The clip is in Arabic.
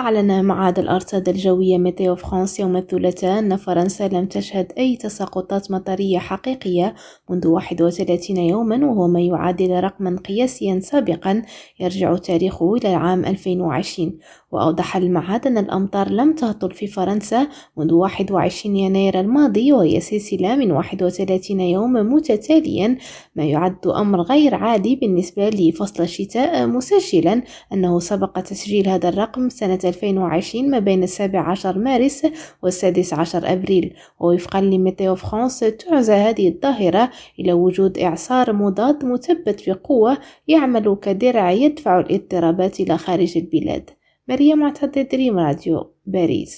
أعلن معهد الأرصاد الجوية Météo-France يوم الثلاثاء أن فرنسا لم تشهد أي تساقطات مطرية حقيقية منذ 31 يوما وهو ما يعادل رقما قياسيا سابقا يرجع تاريخه إلى العام 2020 وأوضح المعهد أن الأمطار لم تهطل في فرنسا منذ 21 يناير الماضي وهي سلسلة من 31 يوما متتاليا ما يعد أمر غير عادي بالنسبة لفصل الشتاء مسجلا أنه سبق تسجيل هذا الرقم سنة 2020 ما بين السابع عشر مارس والسادس عشر أبريل. ووفقا ل Météo-France تعزى هذه الظاهرة إلى وجود إعصار مضاد مثبت بقوة يعمل كدرع يدفع الاضطرابات إلى خارج البلاد. مريم دريم راديو باريس.